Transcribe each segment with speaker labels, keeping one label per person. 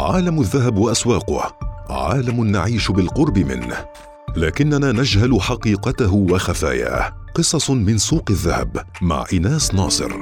Speaker 1: عالم الذهب وأسواقه عالم نعيش بالقرب منه. لكننا نجهل حقيقته وخفاياه. قصص من سوق الذهب مع ايناس ناصر.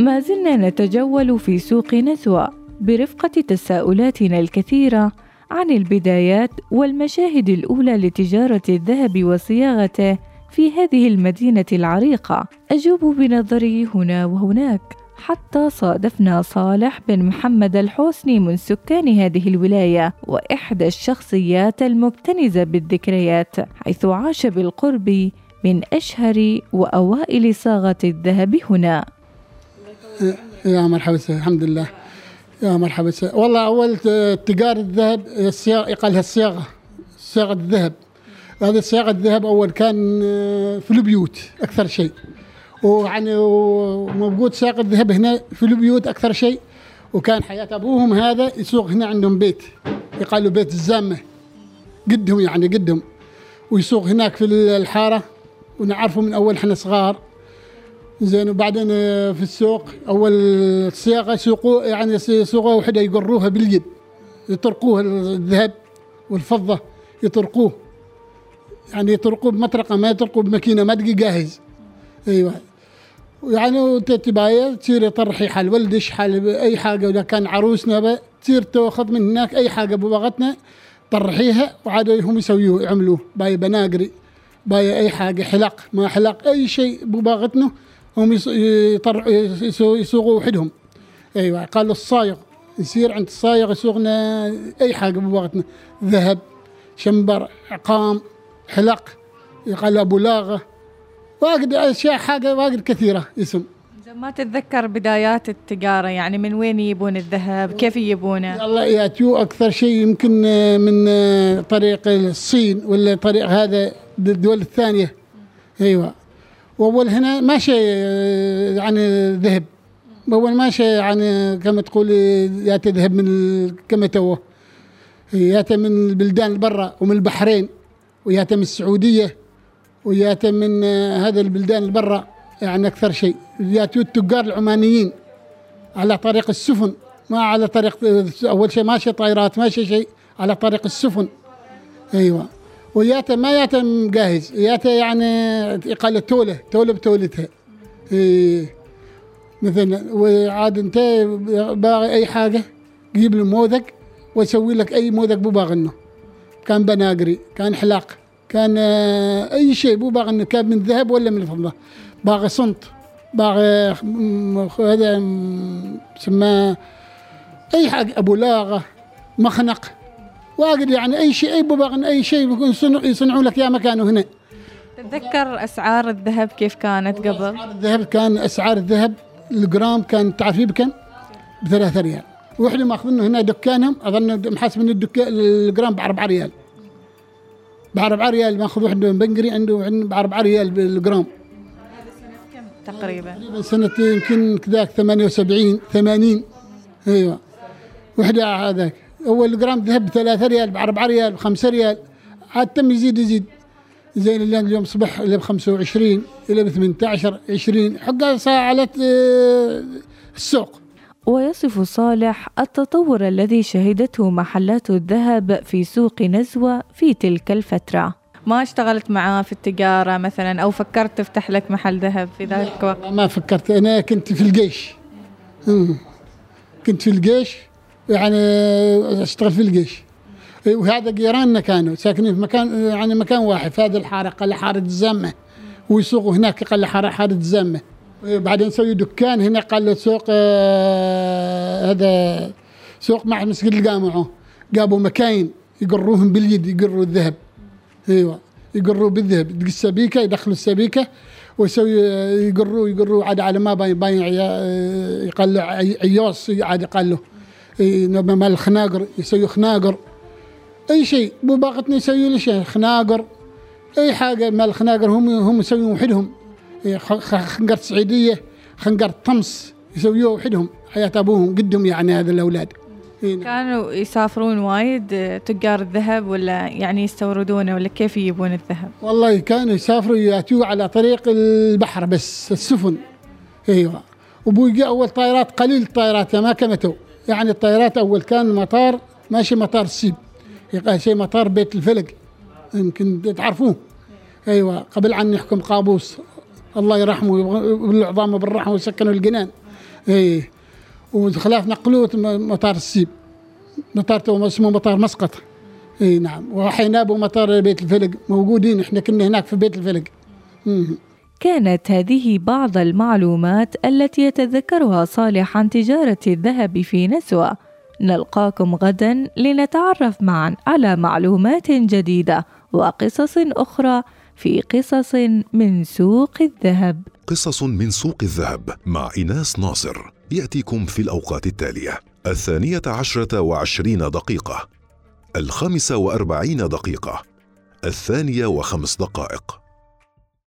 Speaker 2: ما زلنا نتجول في سوق نزوة برفقة تساؤلاتنا الكثيرة عن البدايات والمشاهد الأولى لتجارة الذهب وصياغته في هذه المدينة العريقة. أجوب بنظري هنا وهناك. حتى صادفنا صالح بن محمد الحسني من سكان هذه الولاية وإحدى الشخصيات المبتنزة بالذكريات حيث عاش بالقرب من أشهر وأوائل صاغة الذهب هنا.
Speaker 3: يا مرحبا الحمد لله. يا مرحبا والله أول تجار الذهب يقال الصياغة صياغة الذهب. هذه صياغة الذهب أول كان في البيوت أكثر شيء. ويعني وموجود ساق الذهب هنا في البيوت أكثر شيء وكان حياة أبوهم هذا يسوق هنا عندهم بيت يقالوا بيت الزامة. قدهم يعني قدهم ويسوق هناك في الحارة ونعرفه من أول إحنا صغار. زين وبعدين في السوق أول صياغه يسوقوا يعني يسوقوا وحدة يقروها باليد يطرقوها الذهب والفضة يطرقوه. يعني يطرقوه بمطرقة ما يطرقوه بماكينة ما تجي جاهز. أيوه. يعني تتبايع تصير طرحي حال ولدش حال أي حاجة اذا كان عروسنا تصير تأخذ من هناك أي حاجة ببغتنا طرحيها وعاد هم يسويوه يعملوه باي بناقري باي أي حاجة حلق ما حلق أي شيء بباغتنا هم يسوقوا وحدهم. أيوه قالوا الصايغ يصير عند الصايغ يسوقنا أي حاجة بباغتنا ذهب شمبر عقام حلق يقال أبو لاغة واجد أشياء حاجة واجد كثيرة اسم.
Speaker 2: ما تتذكر بدايات التجارة يعني من وين يجيبون الذهب؟ كيف يجيبونه؟
Speaker 3: الله ياتيو أكثر شيء يمكن من طريق الصين ولا طريق هذا الدول الثانية. أيوة. وأول هنا ماشي يعني ذهب أول ماشي يعني كما تقول يأتي ذهب من كما توه يأتي من البلدان برا ومن البحرين ويأتي من السعودية. وياتي من هذا البلدان البرة يعني أكثر شيء. ياتوا التجار العمانيين على طريق السفن ما على طريق أول شيء ماشي طائرات ماشي شيء على طريق السفن. أيوة. وياته ما ياته جاهز ياته يعني قال تولة تولة بتولتها. إيه. مثلا وعاد أنت باغي أي حاجة جيب له موذق ويسوي لك أي موذق بباغنه كان بناقري كان حلاق. كان أي شيء مو باغي إنه كان من ذهب ولا من الفضة. باغي صنط باغي هذا سماه أي حاجة أبو لاغة مخنق. واجد يعني أي شيء أي باغي أي شيء يصنعوا يصنعوا لك يا مكانه هنا.
Speaker 2: تتذكر أسعار الذهب كيف كانت قبل؟
Speaker 3: أسعار الذهب كان أسعار الذهب الجرام كان تعرفي بكم؟ بثلاثة ريال. وإحنا ماخذينه هنا دكانهم أظن محاسبين الدكان الجرام ب 4 ريال. ب 4 ريال ماخذ واحد بنقري عنده ب 4 ريال بالجرام.
Speaker 2: تقريبا.
Speaker 3: تقريبا سنة يمكن كذاك 78 80 أيوه. وحدة هذاك. أول جرام ذهب ب 3 ريال ب 4 ريال ب 5 ريال. عاد تم يزيد يزيد. زين اليوم اليوم صبح إلى ب 25 إلى ب 18 20 حقها على السوق.
Speaker 2: ويصف صالح التطور الذي شهدته محلات الذهب في سوق نزوة في تلك الفترة. ما اشتغلت معاه في التجارة مثلا أو فكرت تفتح لك محل ذهب في ذلك الوقت؟
Speaker 3: ما فكرت. أنا كنت في الجيش. كنت في الجيش يعني اشتغل في الجيش. وهذا جيراننا كانوا ساكنين في مكان يعني مكان واحد في هذه الحارة قال حارة الزامة ويسوقوا هناك قال حارة حارة الزامة بعدين نسوي دكان هنا قال له سوق آه هذا سوق مع مسجد الجامعة جابوا مكاين يقروهم باليد يقروا الذهب. أيوه يقروا بالذهب. السبيكة يدخلوا السبيكة ويسوي يقروا يقروا عاد على ما باين باين يقال له عيوص عاد يقال له مال الخناقر يسوي خناقر. أي شيء مو باقتنا يسوي له شيء خناقر. أي حاجة مال الخناقر هم هم يسوون وحدهم. خنقر سعيدية خنقر طمس يسويوه وحدهم حياة أبوهم قدهم يعني هذا الأولاد.
Speaker 2: كانوا يسافرون وايد تجار الذهب ولا يعني يستوردونه ولا كيف يجيبون الذهب؟
Speaker 3: والله كانوا يسافروا ياتوا على طريق البحر بس السفن. أيوه. وابوي جاء أول طائرات قليل الطائرات ما كمتوا يعني الطيارات أول كان مطار ماشي مطار السيب شيء مطار بيت الفلق يمكن تعرفوه. أيوه. قبل ان يحكم قابوس. الله يرحمه ويبلع عظامه بالرحمة ويسكنه الجنان. اي وخلاف نقلوه مطار السيب. مطار اسمه مطار مسقط. اي نعم. وحيناب ومطار بيت الفلق. موجودين. إحنا كنا هناك في بيت الفلق.
Speaker 2: كانت هذه بعض المعلومات التي يتذكرها صالح عن تجارة الذهب في نسوة. نلقاكم غدا لنتعرف معا على معلومات جديدة وقصص أخرى في قصص من سوق الذهب.
Speaker 1: قصص من سوق الذهب مع إناس ناصر. يأتيكم في الأوقات التالية. الثانية عشرة وعشرين دقيقة. الخامسة وأربعين دقيقة. الثانية وخمس دقائق.